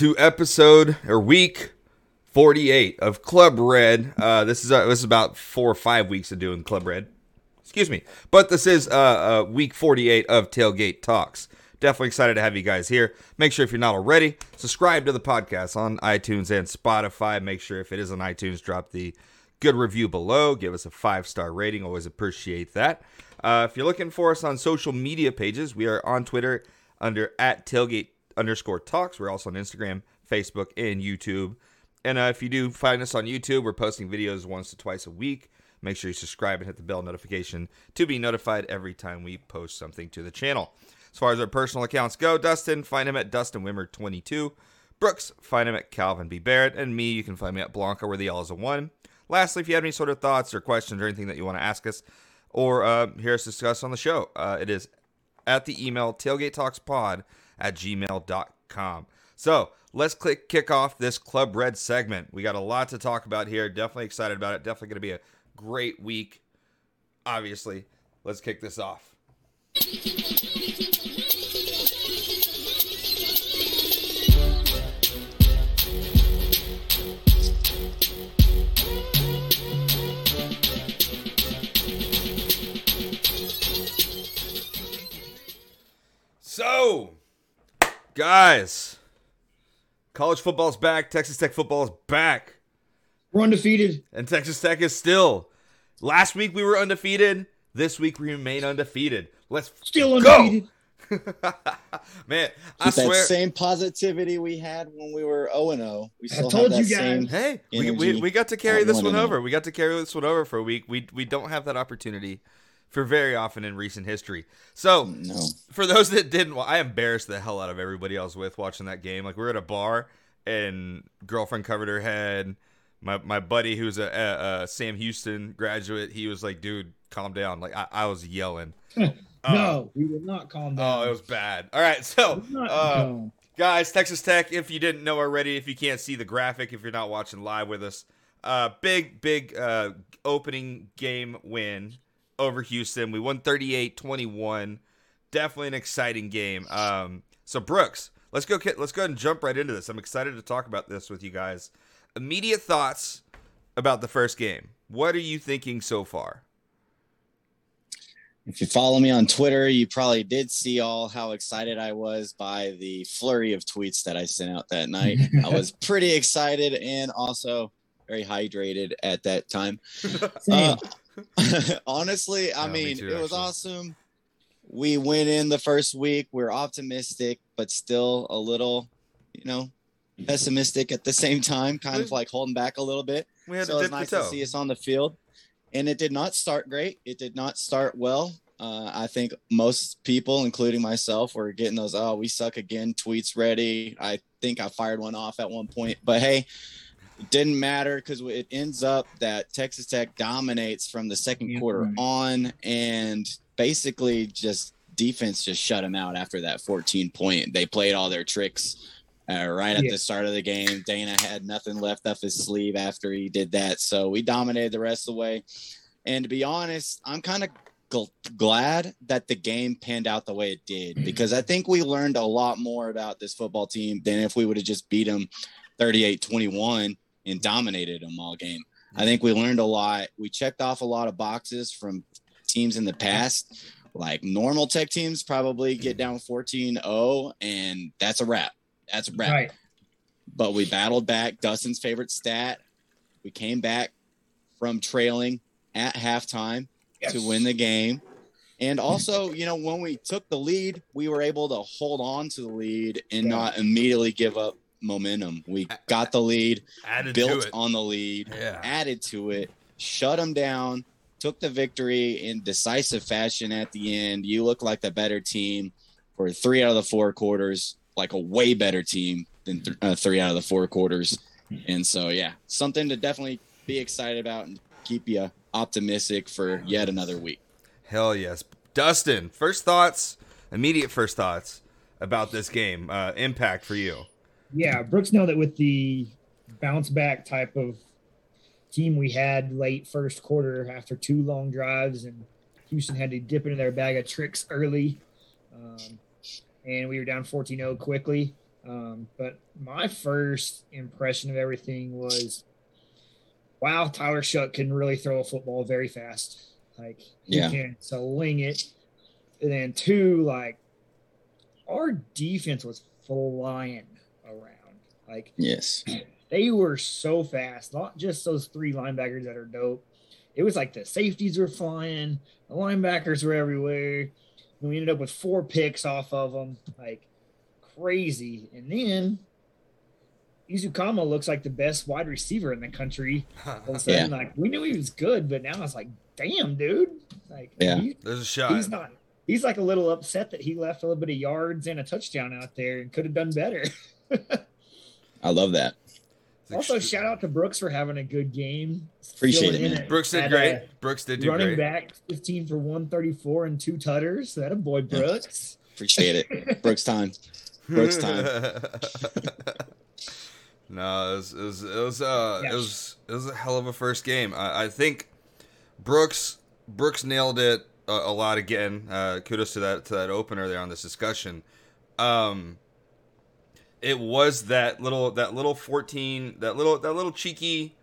To episode or week 48 of Club Red. Uh, this is uh, this is about four or five weeks of doing Club Red. Excuse me, but this is uh, uh, week 48 of Tailgate Talks. Definitely excited to have you guys here. Make sure if you're not already, subscribe to the podcast on iTunes and Spotify. Make sure if it is on iTunes, drop the good review below. Give us a five star rating. Always appreciate that. Uh, if you're looking for us on social media pages, we are on Twitter under at tailgate underscore talks. We're also on Instagram, Facebook, and YouTube. And uh, if you do find us on YouTube, we're posting videos once to twice a week. Make sure you subscribe and hit the bell notification to be notified every time we post something to the channel. As far as our personal accounts go, Dustin, find him at Dustin Wimmer22. Brooks, find him at Calvin B. Barrett. And me, you can find me at Blanca, where the L is a 1. Lastly, if you have any sort of thoughts or questions or anything that you want to ask us or uh, hear us discuss on the show, uh, it is at the email tailgatetalkspod at gmail.com. So let's click kick off this Club Red segment. We got a lot to talk about here. Definitely excited about it. Definitely going to be a great week. Obviously, let's kick this off. So, guys, college football's back. Texas Tech football is back. We're undefeated. And Texas Tech is still. Last week we were undefeated. This week we remain undefeated. Let's Still go. undefeated. Man, I With that swear. same positivity we had when we were 0 and 0. We I told have that you guys. same. Hey, we, we, we got to carry this one one and oh. over. We got to carry this one over for a week. We we don't have that opportunity for very often in recent history. So No. for those that didn't, well, I embarrassed the hell out of everybody I was with watching that game. Like we were at a bar and girlfriend covered her head. My my buddy who's a, a, a Sam Houston graduate, he was like, "Dude, calm down." Like I, I was yelling. Uh, no, we will not calm down. Oh, it was bad. All right, so uh, guys, Texas Tech. If you didn't know already, if you can't see the graphic, if you're not watching live with us, uh, big big uh, opening game win over Houston. We won 38-21. Definitely an exciting game. Um, so Brooks, let's go. Let's go ahead and jump right into this. I'm excited to talk about this with you guys. Immediate thoughts about the first game. What are you thinking so far? If you follow me on Twitter, you probably did see all how excited I was by the flurry of tweets that I sent out that night. I was pretty excited and also very hydrated at that time. Uh, honestly, I Yeah, me mean, too, it was awesome. We went in the first week. We're optimistic, but still a little, you know, pessimistic at the same time, kind of like holding back a little bit. We had so it's dip nice to see us on the field. And it did not start great. It did not start well. Uh, I think most people, including myself, were getting those "oh, we suck again" tweets ready. I think I fired one off at one point, but hey, it didn't matter because it ends up that Texas Tech dominates from the second Yeah, quarter right. on, and basically just defense just shut them out after that 14 point. They played all their tricks uh, right at Yeah. the start of the game. Dana had nothing left up his sleeve after he did that. So we dominated the rest of the way. And to be honest, I'm kind of gl- glad that the game panned out the way it did because I think we learned a lot more about this football team than if we would have just beat them 38 21 and dominated them all game. I think we learned a lot. We checked off a lot of boxes from teams in the past. Like normal tech teams probably get down 14 0, and that's a wrap. That's a wrap Right. but we battled back. Dustin's favorite stat. We came back from trailing at halftime Yes. to win the game. And also, you know, when we took the lead, we were able to hold on to the lead and Yeah. not immediately give up momentum. We got the lead, Added built on the lead, Yeah. added to it, shut them down, took the victory in decisive fashion at the end. You look like the better team for three out of the four quarters, like a way better team than th- uh, three out of the four quarters. And so, yeah, something to definitely be excited about and keep you optimistic for yet another week. Hell yes. Dustin, first thoughts, immediate first thoughts about this game. Uh, impact for you. Yeah, Brooks know that with the bounce back type of team we had late first quarter after two long drives, and Houston had to dip into their bag of tricks early, um, and we were down 14 0 quickly. Um, but my first impression of everything was wow, Tyler Shough can really throw a football very fast. Like, he Yeah. can sling it. And then, two, like, our defense was flying around. Like Yes. they were so fast. Not just those three linebackers that are dope. It was like the safeties were flying, the linebackers were everywhere. And we ended up with four picks off of them, like crazy. And then Ezukanma looks like the best wide receiver in the country. All of a sudden, like we knew he was good, but now it's like, damn, dude. Like, Yeah. he- There's a shot. he's not. He's like a little upset that he left a little bit of yards and a touchdown out there and could have done better. I love that. Also, shout out to Brooks for having a good game. Appreciate Filling it, man. at- Brooks did at, great. uh, Brooks did do great. running great. back 15 for 134 and two tutters. That a boy Brooks. Appreciate it. Brooks time. Brooks time. no, it was it was it was, uh, Yeah. it was it was a hell of a first game. I, I think Brooks Brooks nailed it a, a lot again. Uh, kudos to that to that opener there on this discussion. Um, it was that little that little fourteen that little that little cheeky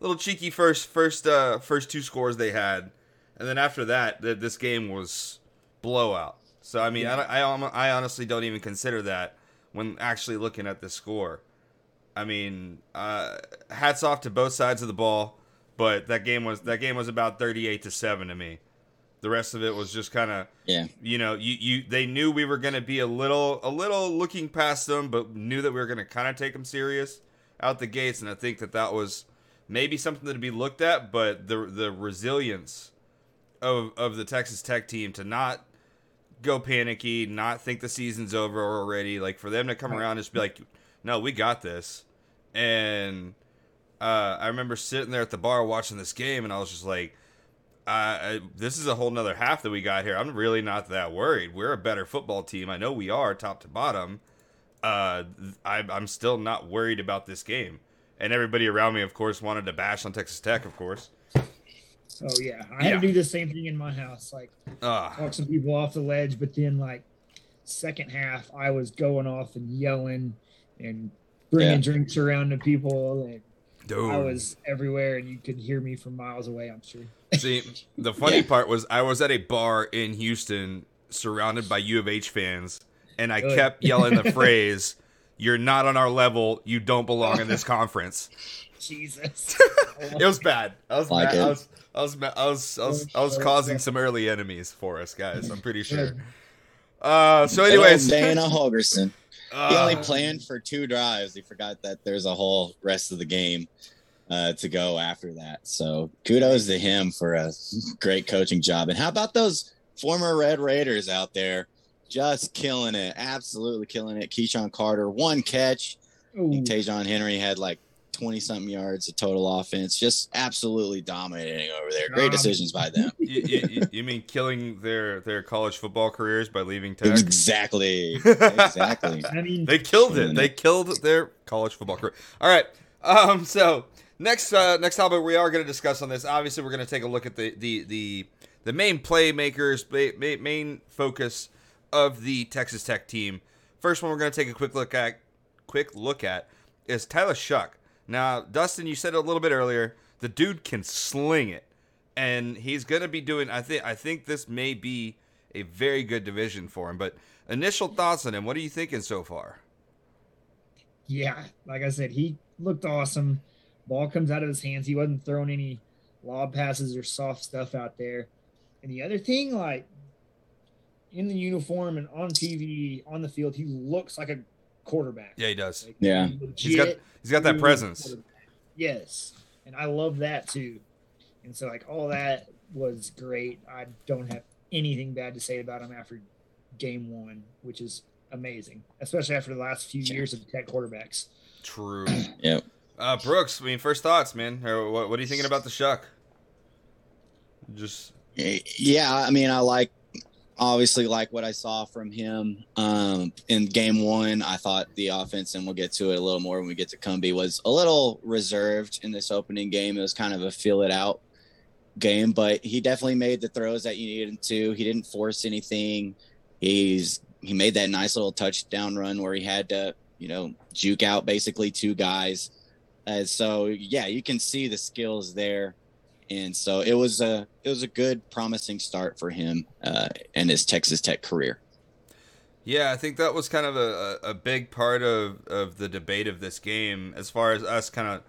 little cheeky first first uh first two scores they had, and then after that, th- this game was blowout. So I mean, I, I I honestly don't even consider that when actually looking at the score. I mean, uh, hats off to both sides of the ball, but that game was that game was about thirty eight to seven to me. The rest of it was just kind of Yeah. you know, you you they knew we were going to be a little a little looking past them, but knew that we were going to kind of take them serious out the gates, and I think that that was maybe something to be looked at. But the the resilience of of the Texas Tech team to not go panicky, not think the season's over already, like for them to come around and just be like, no, we got this, and. Uh, I remember sitting there at the bar watching this game, and I was just like, I, I, this is a whole nother half that we got here. I'm really not that worried. We're a better football team. I know we are, top to bottom. Uh, I, I'm still not worried about this game. And everybody around me, of course, wanted to bash on Texas Tech, of course. Oh yeah, I had to do the same thing in my house. Like Uh, talk some people off the ledge, but then like second half, I was going off and yelling and bringing Yeah. drinks around to people, and dude. I was everywhere, and you could hear me from miles away. I'm sure. See, the funny Yeah. part was I was at a bar in Houston surrounded by U of H fans, and I Good. kept yelling the phrase, You're not on our level. You don't belong in this conference. Jesus. It was bad. I was Like mad. I was I was I was I was, I was causing some early enemies for us guys. I'm pretty sure. Uh, so Good old anyways, Dana Holgorsen. He uh, only planned for two drives. He forgot that there's a whole rest of the game uh, to go after that. So kudos to him for a great coaching job. And how about those former Red Raiders out there just killing it? Absolutely killing it. KeSean Carter, one catch. I think Ta'Zhawn Henry had like 20 something yards of total offense. Just absolutely dominating over there. Great Um, decisions by them. you, you- you- you mean killing their their college football careers by leaving Tech? Exactly. Exactly. I mean, They killed it. They killed their college football career. All right. Um. So next, uh, next topic we are going to discuss on this. Obviously, we're going to take a look at the the the the main playmakers, ma- ma- main focus of the Texas Tech team. First one we're going to take a quick look at. Quick look at is Tyler Shough. Now, Dustin, you said a little bit earlier, the dude can sling it, and he's to be doing. I think. I think this may be a very good division for him. But initial thoughts on him. What are you thinking so far? yeah, like I said, he looked awesome. Ball comes out of his hands. He wasn't throwing any lob passes or soft stuff out there. And the other thing, like in the uniform and on TV on the field, he looks like a quarterback. Yeah, he does. Like, Yeah. He's got he's got that presence. Yes, and I love that too. And so, like all that was great. I don't have anything bad to say about him after game one, which is amazing, especially after the last few years of Tech quarterbacks. True. Yep. Uh, Brooks, I mean, first thoughts, man. What, what are you thinking about the Shough? Just Yeah, I mean, I like obviously like what I saw from him um, in game one. I thought the offense, and we'll get to it a little more when we get to Cumbie, was a little reserved in this opening game. It was kind of a feel it out game, but he definitely made the throws that you needed to. He didn't force anything. He's he made that nice little touchdown run where he had to, you know, juke out basically two guys. And so yeah, you can see the skills there and so it was a it was a good promising start for him uh, and his Texas Tech career. Yeah, I think that was kind of a, a big part of, of the debate of this game as far as us kind of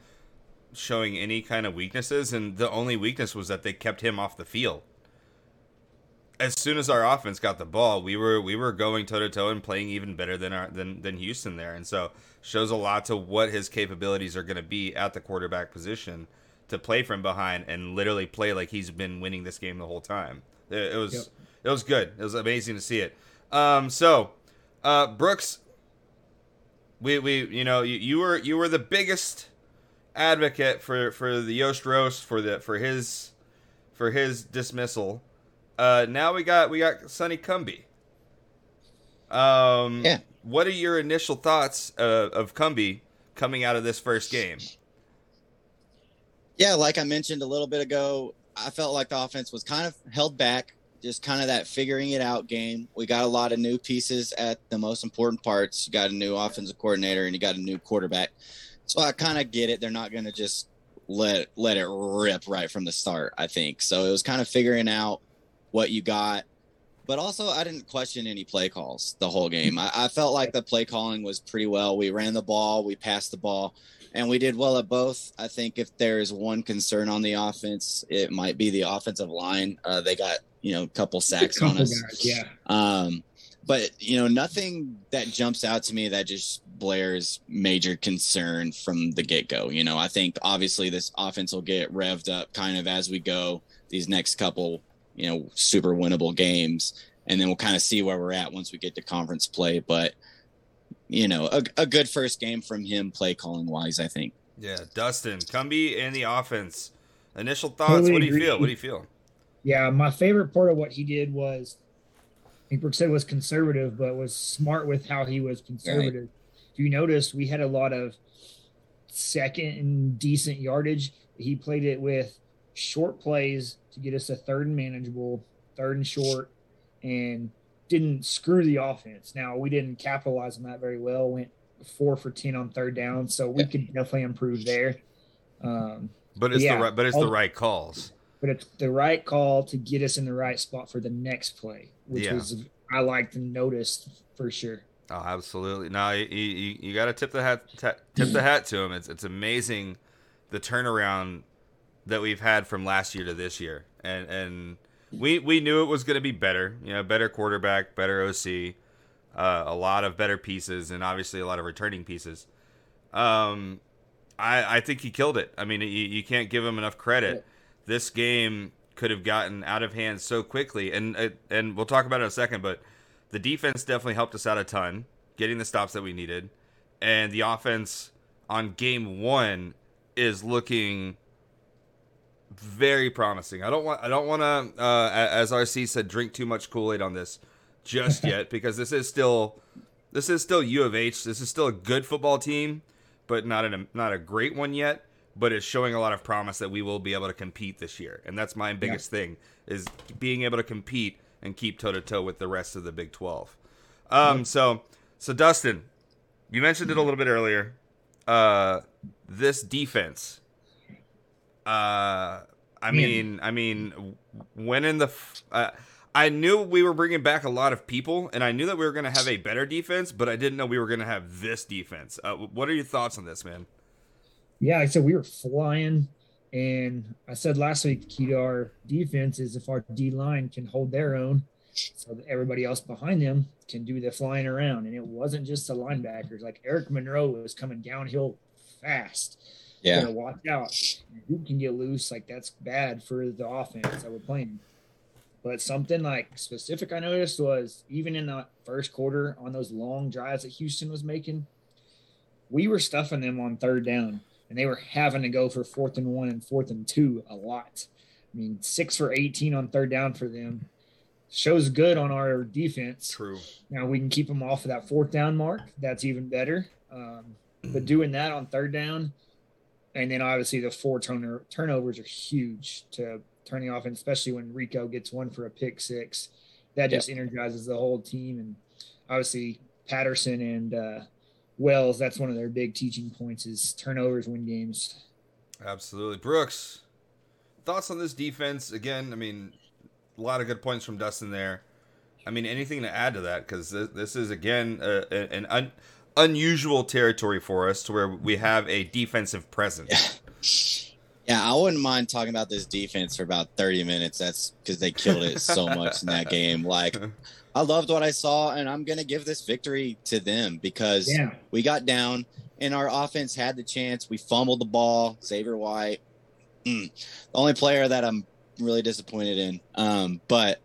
showing any kind of weaknesses. And the only weakness was that they kept him off the field. As soon as our offense got the ball, we were we were going toe to toe and playing even better than our than, than Houston there. And so shows a lot to what his capabilities are going to be at the quarterback position to play from behind and literally play like he's been winning this game the whole time. It, it was Yep. it was good. It was amazing to see it. Um, so, uh, Brooks, we we you know you, you were you were the biggest advocate for for the Yost roast for the for his for his dismissal. Uh, now we got we got Sonny Cumbie. Um, Yeah. What are your initial thoughts uh, of Cumbie coming out of this first game? Yeah, like I mentioned a little bit ago, I felt like the offense was kind of held back, just kind of that figuring it out game. We got a lot of new pieces at the most important parts. You got a new offensive coordinator and you got a new quarterback. So I kind of get it. They're not going to just let let it rip right from the start, I think. So it was kind of figuring out what you got. But also, I didn't question any play calls the whole game. I, I felt like the play calling was pretty well. We ran the ball, we passed the ball and we did well at both. I think if there is one concern on the offense, it might be the offensive line. Uh, they got you know a couple sacks on Couple us. guys, yeah. Um, but you know nothing that jumps out to me that just blares major concern from the get go. You know, I think obviously this offense will get revved up kind of as we go these next couple you know super winnable games, and then we'll kind of see where we're at once we get to conference play. But you know, a, a good first game from him play calling wise, I think. Yeah, Dustin, Cumbie and the offense. Initial thoughts. Totally what do you agree. feel? What do you feel? Yeah, my favorite part of what he did was, I think Brooks said was conservative, but was smart with how he was conservative. If you notice, we had a lot of second and decent yardage. He played it with short plays to get us a third and manageable, third and short, and didn't screw the offense. Now we didn't capitalize on that very well. Went four for ten on third down, so we Yeah. could definitely improve there. Um, But it's Yeah, the right. But it's the all- right calls. but it's the right call to get us in the right spot for the next play, which Yeah. was I like to notice for sure. Oh, absolutely. No, you you, you got to tip the hat tip the hat to him. It's it's amazing the turnaround that we've had from last year to this year, and and we we knew it was going to be better. You know, better quarterback, better OC, uh, a lot of better pieces, and obviously a lot of returning pieces. Um, I I think he killed it. I mean, you, you can't give him enough credit. This game could have gotten out of hand so quickly, and uh, and we'll talk about it in a second, but the defense definitely helped us out a ton, getting the stops that we needed, and the offense on game one is looking very promising. I don't want I don't want to, uh, as RC said, drink too much Kool Aid on this just yet because this is still this is still U of H. This is still a good football team, but not a not a great one yet. But it's showing a lot of promise that we will be able to compete this year, and that's my biggest thing is being able to compete and keep toe to toe with the rest of the Big Twelve. Um, so so Dustin, you mentioned it a little bit earlier. Uh, this defense. Uh, I mean, I mean, when in the, f- uh, I knew we were bringing back a lot of people, and I knew that we were going to have a better defense, but I didn't know we were going to have this defense. Uh, what are your thoughts on this, man? Yeah, I said we were flying, and I said last week, key to our defense is if our D line can hold their own, so that everybody else behind them can do the flying around. And it wasn't just the linebackers. Like Eric Monroe was coming downhill fast. Yeah. You watch out. Who can get loose? Like that's bad for the offense that we're playing. But something like specific I noticed was even in the first quarter on those long drives that Houston was making, we were stuffing them on third down and they were having to go for fourth and one and fourth and two a lot. I mean, six for 18 on third down for them shows good on our defense. True. Now we can keep them off of that fourth down mark. That's even better. Um, but doing that on third down, and then obviously the four turner, turnovers are huge to turning off, and especially when Riko gets one for a pick six, that just energizes the whole team. And obviously Patterson and uh, Wells, that's one of their big teaching points is turnovers win games. Absolutely. Brooks, thoughts on this defense? Again, I mean, a lot of good points from Dustin there. I mean, anything to add to that? Because this, this, is, again, uh, an un, unusual territory for us to where we have a defensive presence. Yeah, I wouldn't mind talking about this defense for about 30 minutes. That's because they killed it so much in that game. Like, I loved what I saw, and I'm going to give this victory to them because Yeah. we got down and our offense had the chance. We fumbled the ball. Xavier White, mm, the only player that I'm really disappointed in. Um, but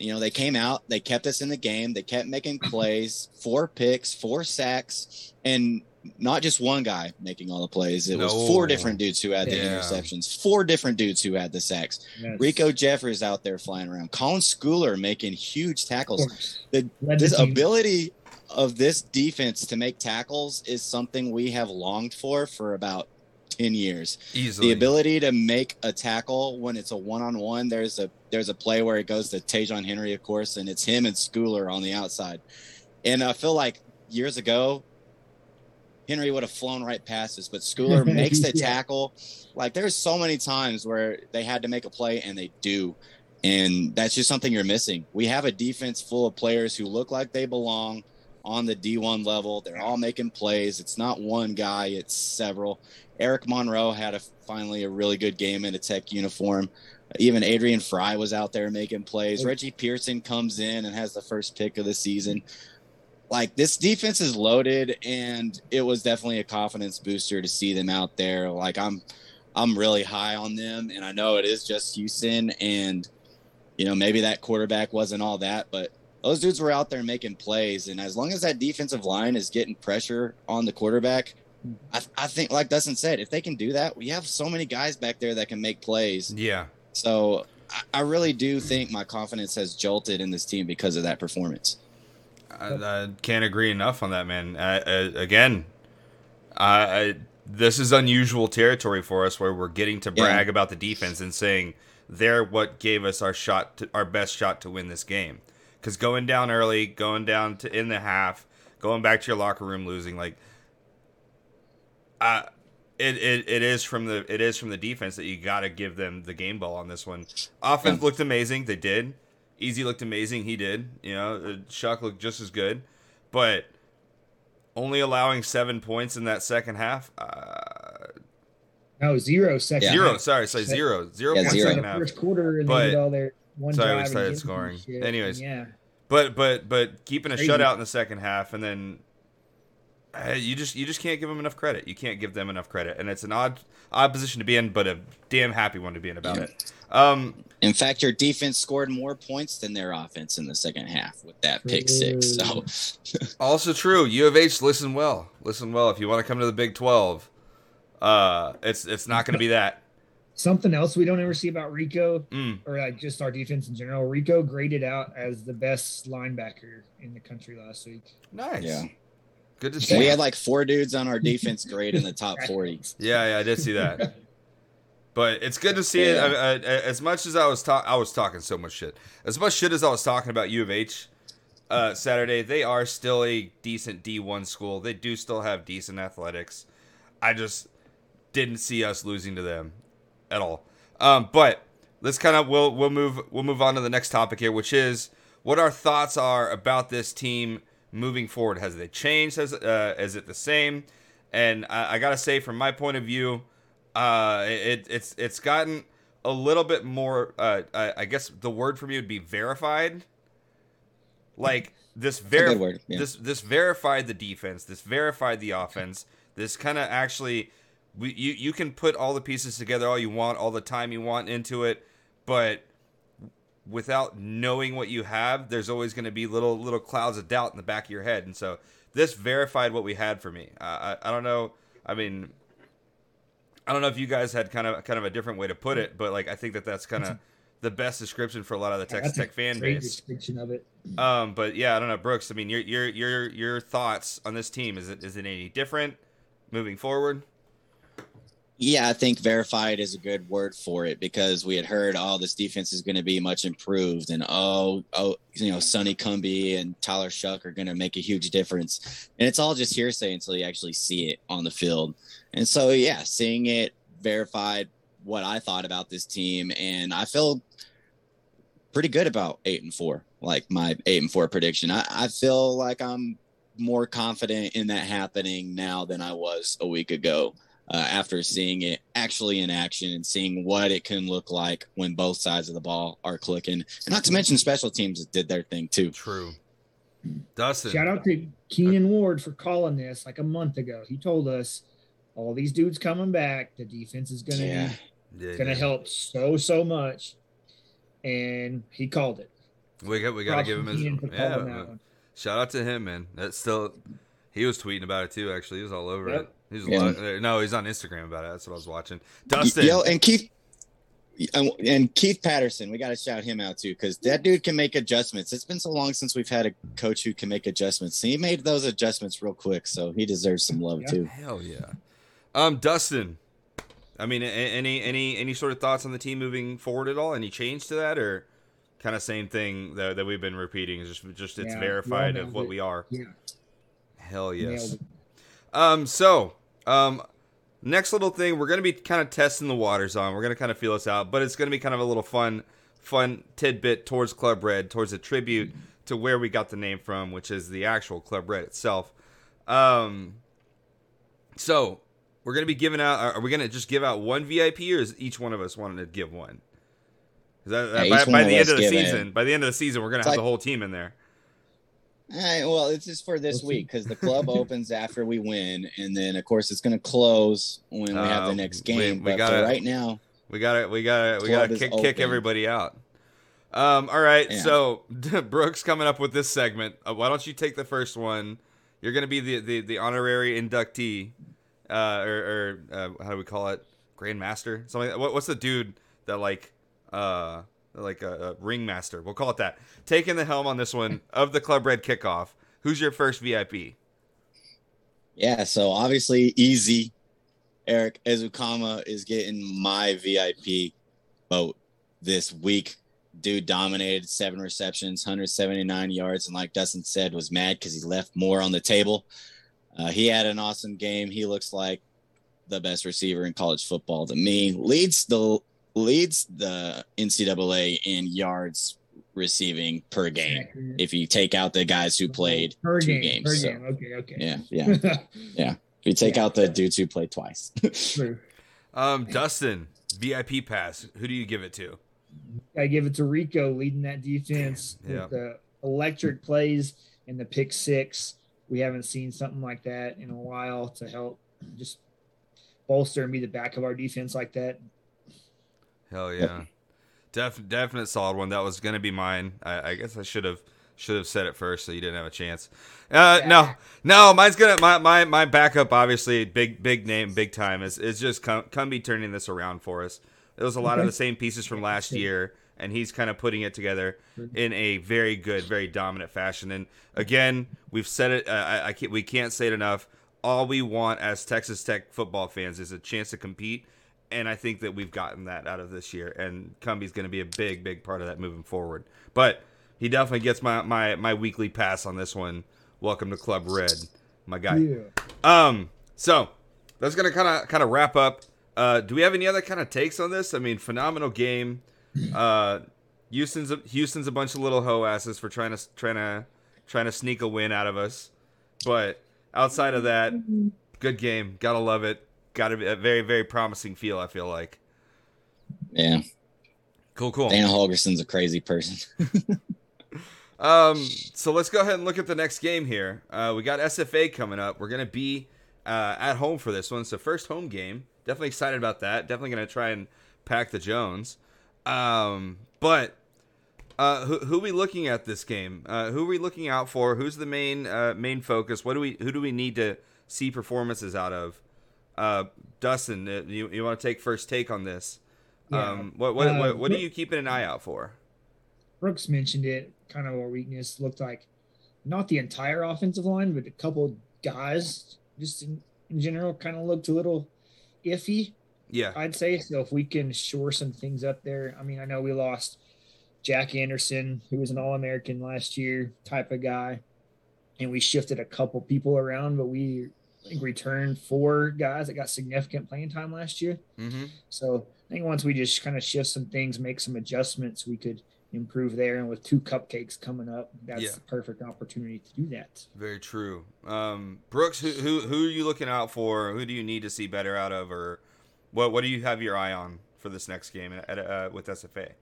you know, they came out, they kept us in the game, they kept making plays, four picks, four sacks, and not just one guy making all the plays. It was four different dudes who had the Yeah. interceptions, four different dudes who had the sacks. Yes. Riko Jeffers out there flying around, Colin Schooler making huge tackles the, Led the this ability of this defense to make tackles is something we have longed for for about 10 years Easily. the ability to make a tackle when it's a one-on-one there's a there's a play where it goes to Ta'Zhawn Henry of course and it's him and Schooler on the outside and I feel like years ago Henry would have flown right past us but Schooler makes the Yeah. tackle like there's so many times where they had to make a play and they do and that's just something you're missing. We have a defense full of players who look like they belong on the D1 level. They're all making plays. It's not one guy, it's several. Eric Monroe had a finally a really good game in a tech uniform. Even Adrian Frye was out there making plays. Reggie Pearson comes in and has the first pick of the season. Like this defense is loaded and it was definitely a confidence booster to see them out there. Like I'm I'm really high on them and I know it is just Houston and you know, maybe that quarterback wasn't all that, but those dudes were out there making plays. And as long as that defensive line is getting pressure on the quarterback, I, I think, like Dustin said, if they can do that, we have so many guys back there that can make plays. Yeah. So I, I really do think my confidence has jolted in this team because of that performance. I, I can't agree enough on that, man. Again, I, this is unusual territory for us where we're getting to Yeah. brag about the defense and saying they're what gave us our shot, to, our best shot to win this game. Because going down early, going down to in the half, going back to your locker room, losing like, uh, it, it, it is from the it is from the defense that you got to give them the game ball on this one. Offense Yeah. looked amazing. They did. Easy looked amazing. He did. You know, uh, Shough looked just as good, but only allowing seven points in that second half. Uh, No, zero second. Yeah. Zero. Sorry, sorry, zero. Zero Yeah, points zero. second the half. first quarter and But- they all their one Sorry, we drive started scoring. shit. Anyways. yeah, But but but keeping a Crazy. shutout in the second half, and then uh, you just you just can't give them enough credit. You can't give them enough credit, and it's an odd odd position to be in, but a damn happy one to be in about Yeah. it. Um, In fact, your defense scored more points than their offense in the second half with that pick six. So Also true. U of H, listen well. Listen well. If you want to come to the Big Twelve, uh, it's it's not going to be that. Something else we don't ever see about Riko Mm. or like just our defense in general. Riko graded out as the best linebacker in the country last week. Nice. Yeah. Good to see. we had like four dudes on our defense grade in the top 40. yeah, yeah, I did see that. But it's good to see Yeah. it. I, I, as much as I was ta- I was talking so much shit. As much shit as I was talking about U of H uh, Saturday, they are still a decent D1 school. They do still have decent athletics. I just didn't see us losing to them at all. Um, but let's kind of we'll we'll move we'll move on to the next topic here, which is what our thoughts are about this team moving forward. Has they changed? Has uh, is it the same? And I, I gotta say, from my point of view, uh, it it's it's gotten a little bit more. Uh, I, I guess the word for me would be verified like this very word. Yeah. this this verified the defense. This verified the offense. This kind of actually, we you you can put all the pieces together all you want, all the time you want into it, but without knowing what you have, there's always going to be little little clouds of doubt in the back of your head. And so this verified what we had for me. Uh, I I don't know. I mean, I don't know if you guys had kind of kind of a different way to put it, but like I think that that's kind of the best description for a lot of the Texas Tech fan great base. description of it. Um, but yeah, I don't know, Brooks. I mean, your your your your thoughts on this team is it is it any different moving forward? Yeah, I think verified is a good word for it because we had heard, oh, this defense is going to be much improved, and oh, oh, you know, Sonny Cumbie and Tyler Shough are going to make a huge difference, and it's all just hearsay until you actually see it on the field. And so, yeah, seeing it verified what I thought about this team, and I feel pretty good about eight and four, like my eight and four prediction. I, I feel like I'm more confident in that happening now than I was a week ago uh, after seeing it actually in action and seeing what it can look like when both sides of the ball are clicking. And not to mention special teams did their thing too. True. Dustin. Shout out to Keenan Ward for calling this like a month ago. He told us all these dudes coming back, the defense is gonna Yeah. be Yeah, gonna yeah. help so so much, and he called it. We got we got to Props give him his yeah. calling that uh, one. Shout out to him, man. That's still he was tweeting about it too. Actually, he was all over Yep. it. He's Yeah. li- no, he's on Instagram about it. That's what I was watching. Dustin. Yo, and Keith and- and Keith Patterson, we got to shout him out too because that dude can make adjustments. It's been so long since we've had a coach who can make adjustments. He made those adjustments real quick, so he deserves some love Yeah. too. Hell yeah. Um, Dustin. I mean, any any any sort of thoughts on the team moving forward at all? Any change to that, or kind of same thing that, that we've been repeating? Just just it's Yeah, verified well, of what it- we are. Yeah, Hell yes. Um, so, um, next little thing we're gonna be kind of testing the waters on. We're gonna kind of feel us out, but it's gonna be kind of a little fun, fun tidbit towards Club Red, towards a tribute to where we got the name from, which is the actual Club Red itself. Um, so we're gonna be giving out. Are we gonna just give out one VIP, or is each one of us wanting to give one? 'Cause that- Yeah, by one by the end of the give a- season, by the end of the season, we're gonna It's have like- the whole team in there. Right, well, it's just for this week because the club opens after we win, and then of course it's going to close when we have the next game. we but gotta- right now, We gotta, we gotta, we gotta is kick, kick everybody out. Um, all right, Yeah. so Brooks coming up with this segment. Uh, why don't you take the first one? You're gonna be the the, the honorary inductee, uh, or, or uh, how do we call it, grandmaster? Something. Like. What, what's the dude that like, uh, like a, a ringmaster? We'll call it that. Taking the helm on this one of the Club Red kickoff. Who's your first VIP? yeah. So obviously, easy. Eric Ezukanma is getting my VIP vote this week. Dude dominated seven receptions, 179 yards, and like Dustin said, was mad because he left more on the table. Uh, he had an awesome game. He looks like the best receiver in college football to me. Leads the leads the NCAA in yards receiving per game. Accurate. If you take out the guys who played per two game. games, Per so, game. Okay. Okay. yeah, yeah. Yeah. If you take Yeah. out the dudes who played twice, Um, Dustin, VIP pass. Who do you give it to? I give it to Riko leading that defense Yeah. with the electric plays and the pick six. We haven't seen something like that in a while to help just bolster and be the back of our defense like that. Hell yeah, Def, definite solid one. That was gonna be mine. I, I guess I should have should have said it first, so you didn't have a chance. Uh, no, no, mine's gonna my, my my backup. Obviously, big big name, big time. Is is just come come be turning this around for us. It was a lot of the same pieces from last year, and he's kind of putting it together in a very good, very dominant fashion. And again, we've said it. Uh, I, I can't, we can't say it enough. All we want as Texas Tech football fans is a chance to compete, and I think that we've gotten that out of this year. And Cumbie's going to be a big, big part of that moving forward. But he definitely gets my my my weekly pass on this one. Welcome to Club Red, my guy. Yeah. Um, so that's gonna kind of kind of wrap up. Uh, do we have any other kind of takes on this? I mean, phenomenal game. Uh, Houston's a, Houston's a bunch of little hoe asses for trying to trying to trying to sneak a win out of us. But outside of that, good game. Gotta love it. Got be a very very promising feel. I feel like. yeah, Cool, cool. Dana Holgorsen's a crazy person. Um, so let's go ahead and look at the next game here. Uh, we got SFA coming up. We're gonna be uh, at home for this one. It's the first home game. Definitely excited about that. Definitely gonna try and pack the Jones. Um, but uh, who who are we looking at this game? Uh, who are we looking out for? Who's the main uh, main focus? What do we who do we need to see performances out of? Uh, Dustin, uh, you you want to take first take on this? Yeah. Um, what what, Uh, what what are you keeping an eye out for? Brooks mentioned it. Kind of a weakness looked like not the entire offensive line, but a couple guys just in, in general kind of looked a little iffy. Yeah, I'd say so. If we can shore some things up there, I mean, I know we lost Jack Anderson, who was an All American last year type of guy, and we shifted a couple people around, but we I think returned four guys that got significant playing time last year. mm-hmm. So I think once we just kind of shift some things, make some adjustments, we could improve there. And with two cupcakes coming up, that's Yeah. the perfect opportunity to do that. Very true. Um, Brooks, who, who who are you looking out for? Who do you need to see better out of, or what what do you have your eye on for this next game at, uh, with SFA?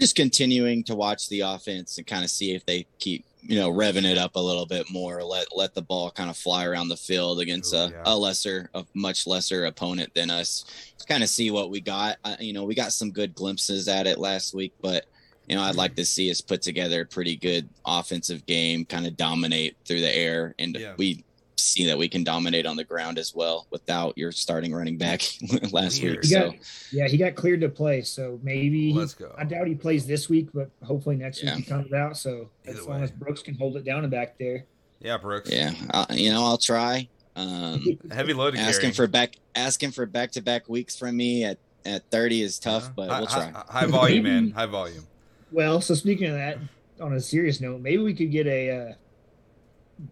just continuing to watch the offense and kind of see if they keep you know revving it up a little bit more let let the ball kind of fly around the field against Ooh, a, yeah. a lesser a much lesser opponent than us kind of see what we got uh, you know we got some good glimpses at it last week but you know i'd like to see us put together a pretty good offensive game kind of dominate through the air and Yeah. we see that we can dominate on the ground as well without your starting running back last Weird. week He so got, yeah, he got cleared to play, so maybe he, Let's go. I doubt he plays this week, but hopefully next Yeah. week he comes out. So Either as long way. as Brooks can hold it down and back there, Yeah, Brooks. yeah uh, you know i'll try um Heavy load asking carry. for back asking for back to back weeks from me at at 30 is tough Yeah. but high, we'll try High, high volume, man. High volume. Well, so speaking of that, on a serious note, maybe we could get a uh,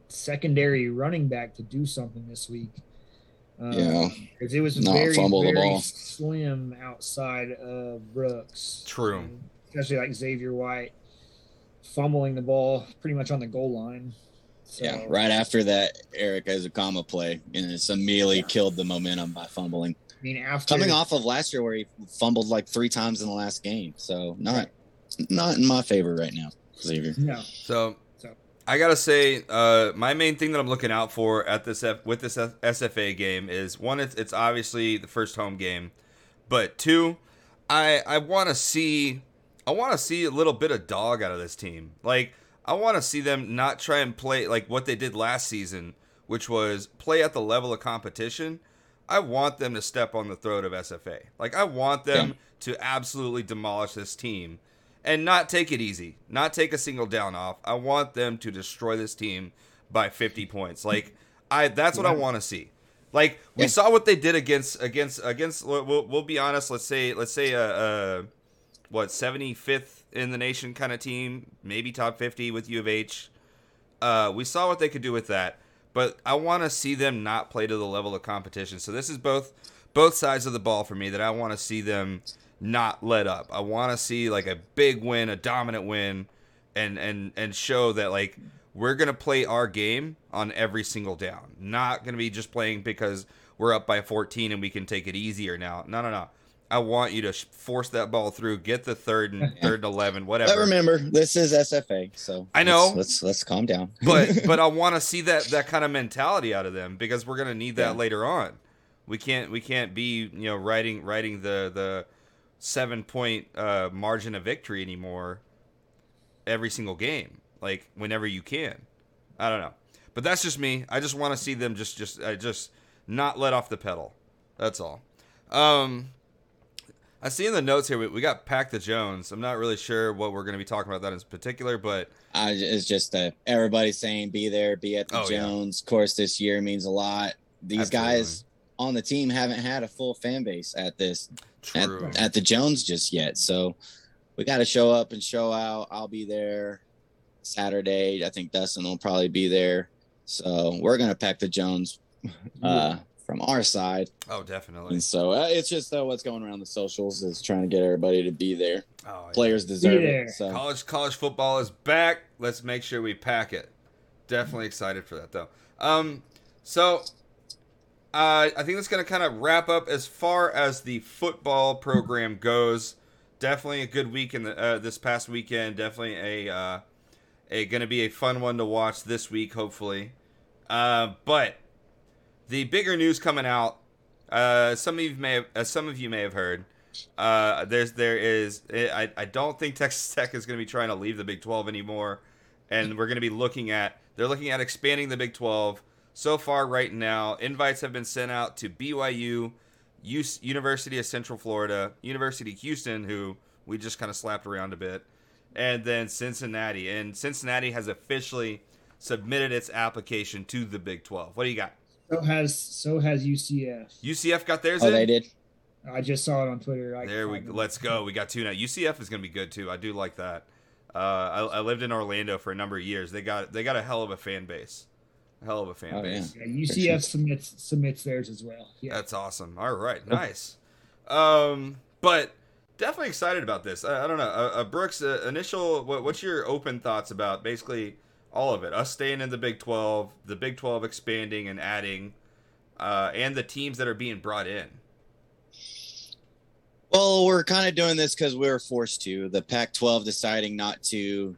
secondary running back to do something this week. Um, Yeah. because it was Not very, fumble the very ball. slim outside of Brooks. True. And especially like Xavier White fumbling the ball pretty much on the goal line. So, yeah right after that eric Ezukanma play and it's immediately Yeah. killed the momentum by fumbling I mean, after coming off of last year where he fumbled like three times in the last game so not not in my favor right now xavier no, So, So- I gotta say, uh, my main thing that I'm looking out for at this F- with this F- SFA game is one, it's, it's obviously the first home game, but two, I I want to see I want to see a little bit of dog out of this team. Like I want to see them not try and play like what they did last season, which was play at the level of competition. I want them to step on the throat of SFA. Like I want them to absolutely demolish this team and not take it easy, not take a single down off. I want them to destroy this team by 50 points. Like I that's what I want to see. Like we Yeah. saw what they did against against against we'll, we'll, be honest, let's say let's say a, a what 75th in the nation kind of team, maybe top 50 with U of H. Uh, we saw what they could do with that, but I want to see them not play to the level of competition. So this is both both sides of the ball for me that I want to see them not let up. I want to see like a big win, a dominant win, and and and show that like we're gonna play our game on every single down. Not gonna be just playing because we're up by 14 and we can take it easier now. No, no, no. I want you to force that ball through, get the third and third and 11, whatever. but remember this is sfa so I know. let's let's, let's calm down but but I want to see that that kind of mentality out of them because we're gonna need that Yeah. later on. We can't we can't be you know riding riding the the seven point uh, margin of victory anymore every single game like whenever you can. I don't know, but that's just me. I just want to see them just just uh, just not let off the pedal. That's all. Um, I see in the notes here we, we got Pack the Jones. I'm not really sure what we're going to be talking about that in particular, but I, it's just uh, everybody saying be there, be at the Oh. Jones. Of course, this year means a lot. These Absolutely. guys on the team haven't had a full fan base at this at, at the Jones just yet. So we got to show up and show out. I'll be there Saturday. I think Dustin will probably be there. So we're gonna pack the Jones uh, from our side, oh, definitely. and so uh, it's just uh, what's going around the socials is trying to get everybody to be there. Oh, yeah. Players deserve there. it. So College college football is back. Let's make sure we pack it. Definitely excited for that though. Um, so uh, I think that's going to kind of wrap up as far as the football program goes. Definitely a good week in the uh, this past weekend. Definitely a uh, going to be a fun one to watch this week, hopefully. Uh, but the bigger news coming out, uh, some of you may have, uh, some of you may have heard. There's there is I, I don't think Texas Tech is going to be trying to leave the Big 12 anymore, and we're going to be looking at they're looking at expanding the Big 12. So far, right now, invites have been sent out to BYU, U- University of Central Florida, University of Houston, who we just kind of slapped around a bit, and then Cincinnati. And Cincinnati has officially submitted its application to the Big 12. What do you got? So has so has UCF. UCF got theirs Oh, in. they did. I just saw it on Twitter. Like There we five let's go. We got two now. UCF is going to be good too. I do like that. Uh, I, I lived in Orlando for a number of years. They got they got a hell of a fan base. A hell of a fan Oh, yeah. base. Yeah, UCF submits submits theirs as well. Yeah, That's awesome. All right, nice. Um, but definitely excited about this. I, I don't know, uh, uh, Brooks. Uh, initial, what, what's your open thoughts about basically all of it? Us staying in the Big Twelve, the Big Twelve expanding and adding, uh, and the teams that are being brought in. Well, we're kind of doing this because we were forced to. The Pac 12 deciding not to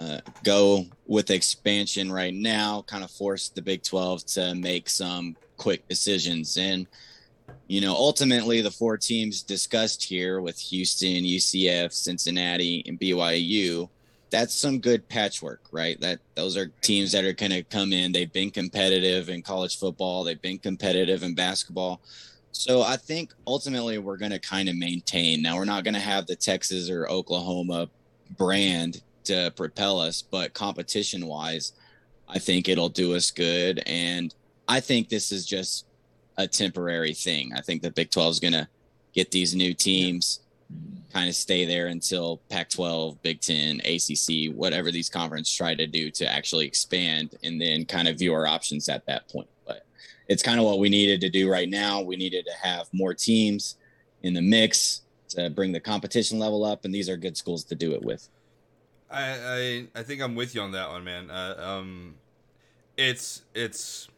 uh, go with expansion right now kind of forced the Big 12 to make some quick decisions. And, you know, ultimately, the four teams discussed here with Houston, UCF, Cincinnati, and BYU. That's some good patchwork, right? That those are teams that are going to come in. They've been competitive in college football. They've been competitive in basketball. So I think ultimately we're going to kind of maintain. Now we're not going to have the Texas or Oklahoma brand to propel us, but competition wise, I think it'll do us good. And I think this is just a temporary thing. I think the Big 12 is going to get these new teams, kind of stay there until Pac 12, Big 10, ACC, whatever these conferences try to do to actually expand, and then kind of view our options at that point. But it's kind of what we needed to do right now. We needed to have more teams in the mix to bring the competition level up, and these are good schools to do it with. I, I I think I'm with you on that one, man. Uh, um, it's it's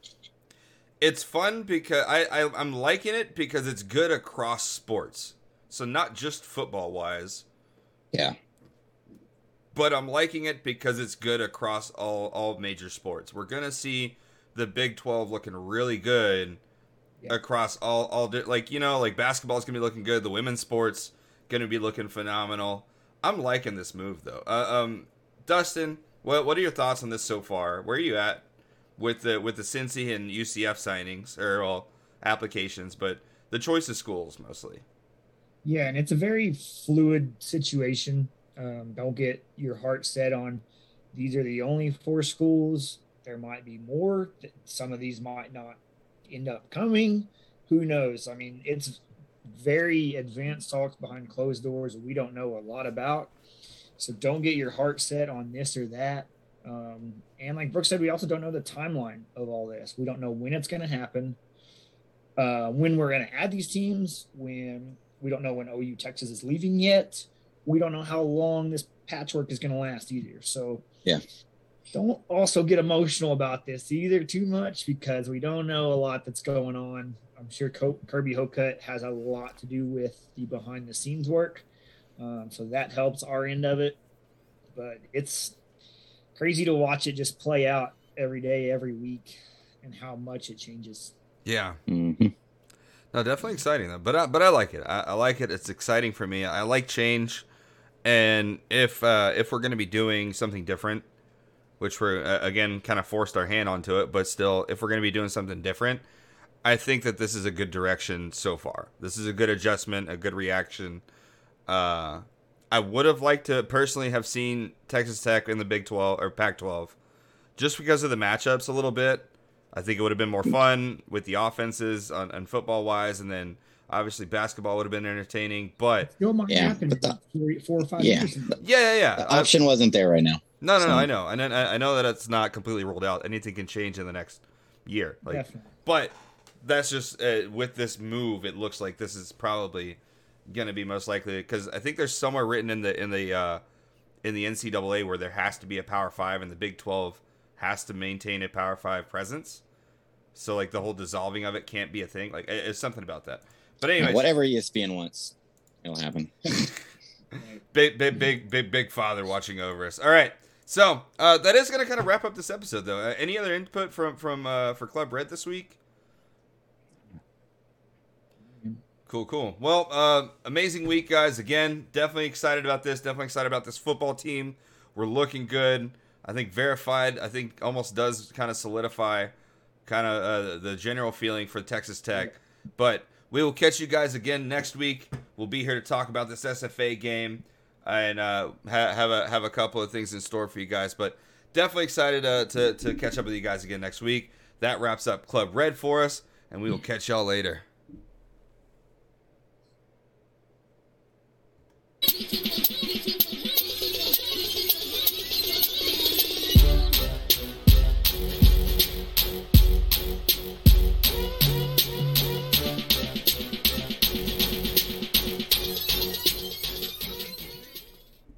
it's fun because I, I I'm liking it because it's good across sports. So not just football wise, Yeah. but I'm liking it because it's good across all all major sports. We're gonna see the Big Twelve looking really good Yeah. across all all di- like you know like basketball's gonna be looking good. The women's sports gonna be looking phenomenal. I'm liking this move though. Uh, um, Dustin, what what are your thoughts on this so far? Where are you at with the with the Cincy and UCF signings or well applications, but the choice of schools mostly. Yeah, and it's a very fluid situation. Um, don't get your heart set on these are the only four schools. There might be more. Some of these might not end up coming. Who knows? I mean, it's very advanced talks behind closed doors we don't know a lot about. So don't get your heart set on this or that. Um, and like Brooke said, we also don't know the timeline of all this. We don't know when it's going to happen, uh, when we're going to add these teams, when we don't know when OU Texas is leaving yet. We don't know how long this patchwork is going to last either. So Yeah. don't also get emotional about this either too much because we don't know a lot that's going on. I'm sure Kirby Hocutt has a lot to do with the behind the scenes work. Um, so that helps our end of it. But it's crazy to watch it just play out every day, every week, and how much it changes. Yeah. Mm-hmm. No, definitely exciting though. But I, but I like it. I, I like it. It's exciting for me. I like change, and if uh, if we're going to be doing something different, which we're uh, again kind of forced our hand onto it, but still, if we're going to be doing something different, I think that this is a good direction so far. This is a good adjustment, a good reaction. Uh, I would have liked to personally have seen Texas Tech in the Big Twelve or Pac twelve, just because of the matchups a little bit. I think it would have been more fun with the offenses on, on football wise, and then obviously basketball would have been entertaining. But Still might Yeah, happen but the- in four, four or five Yeah. years. yeah, yeah, yeah. The Uh, option wasn't there right now. no, no, no. I know, and I I know that it's not completely ruled out. Anything can change in the next year. Like, Definitely. but that's just uh, with this move. It looks like this is probably going to be most likely because I think there's somewhere written in the in the uh, in the NCAA where there has to be a Power Five, and the Big Twelve has to maintain a Power Five presence. So like the whole dissolving of it can't be a thing. Like it- it's something about that. But anyway, Whatever E ESPN wants, it'll happen. big, big, big, big, big father watching over us. All right. So uh, that is going to kind of wrap up this episode, though. Uh, any other input from from uh, for Club Red this week? Cool, cool. Well, uh, amazing week, guys. Again, definitely excited about this. Definitely excited about this football team. We're looking good. I think verified. I think almost does kind of solidify kind of uh, the general feeling for Texas Tech. But we will catch you guys again next week. We'll be here to talk about this SFA game and uh, ha- have a have a couple of things in store for you guys. But definitely excited uh, to to catch up with you guys again next week. That wraps up Club Red for us, and we will catch y'all later. Thank you.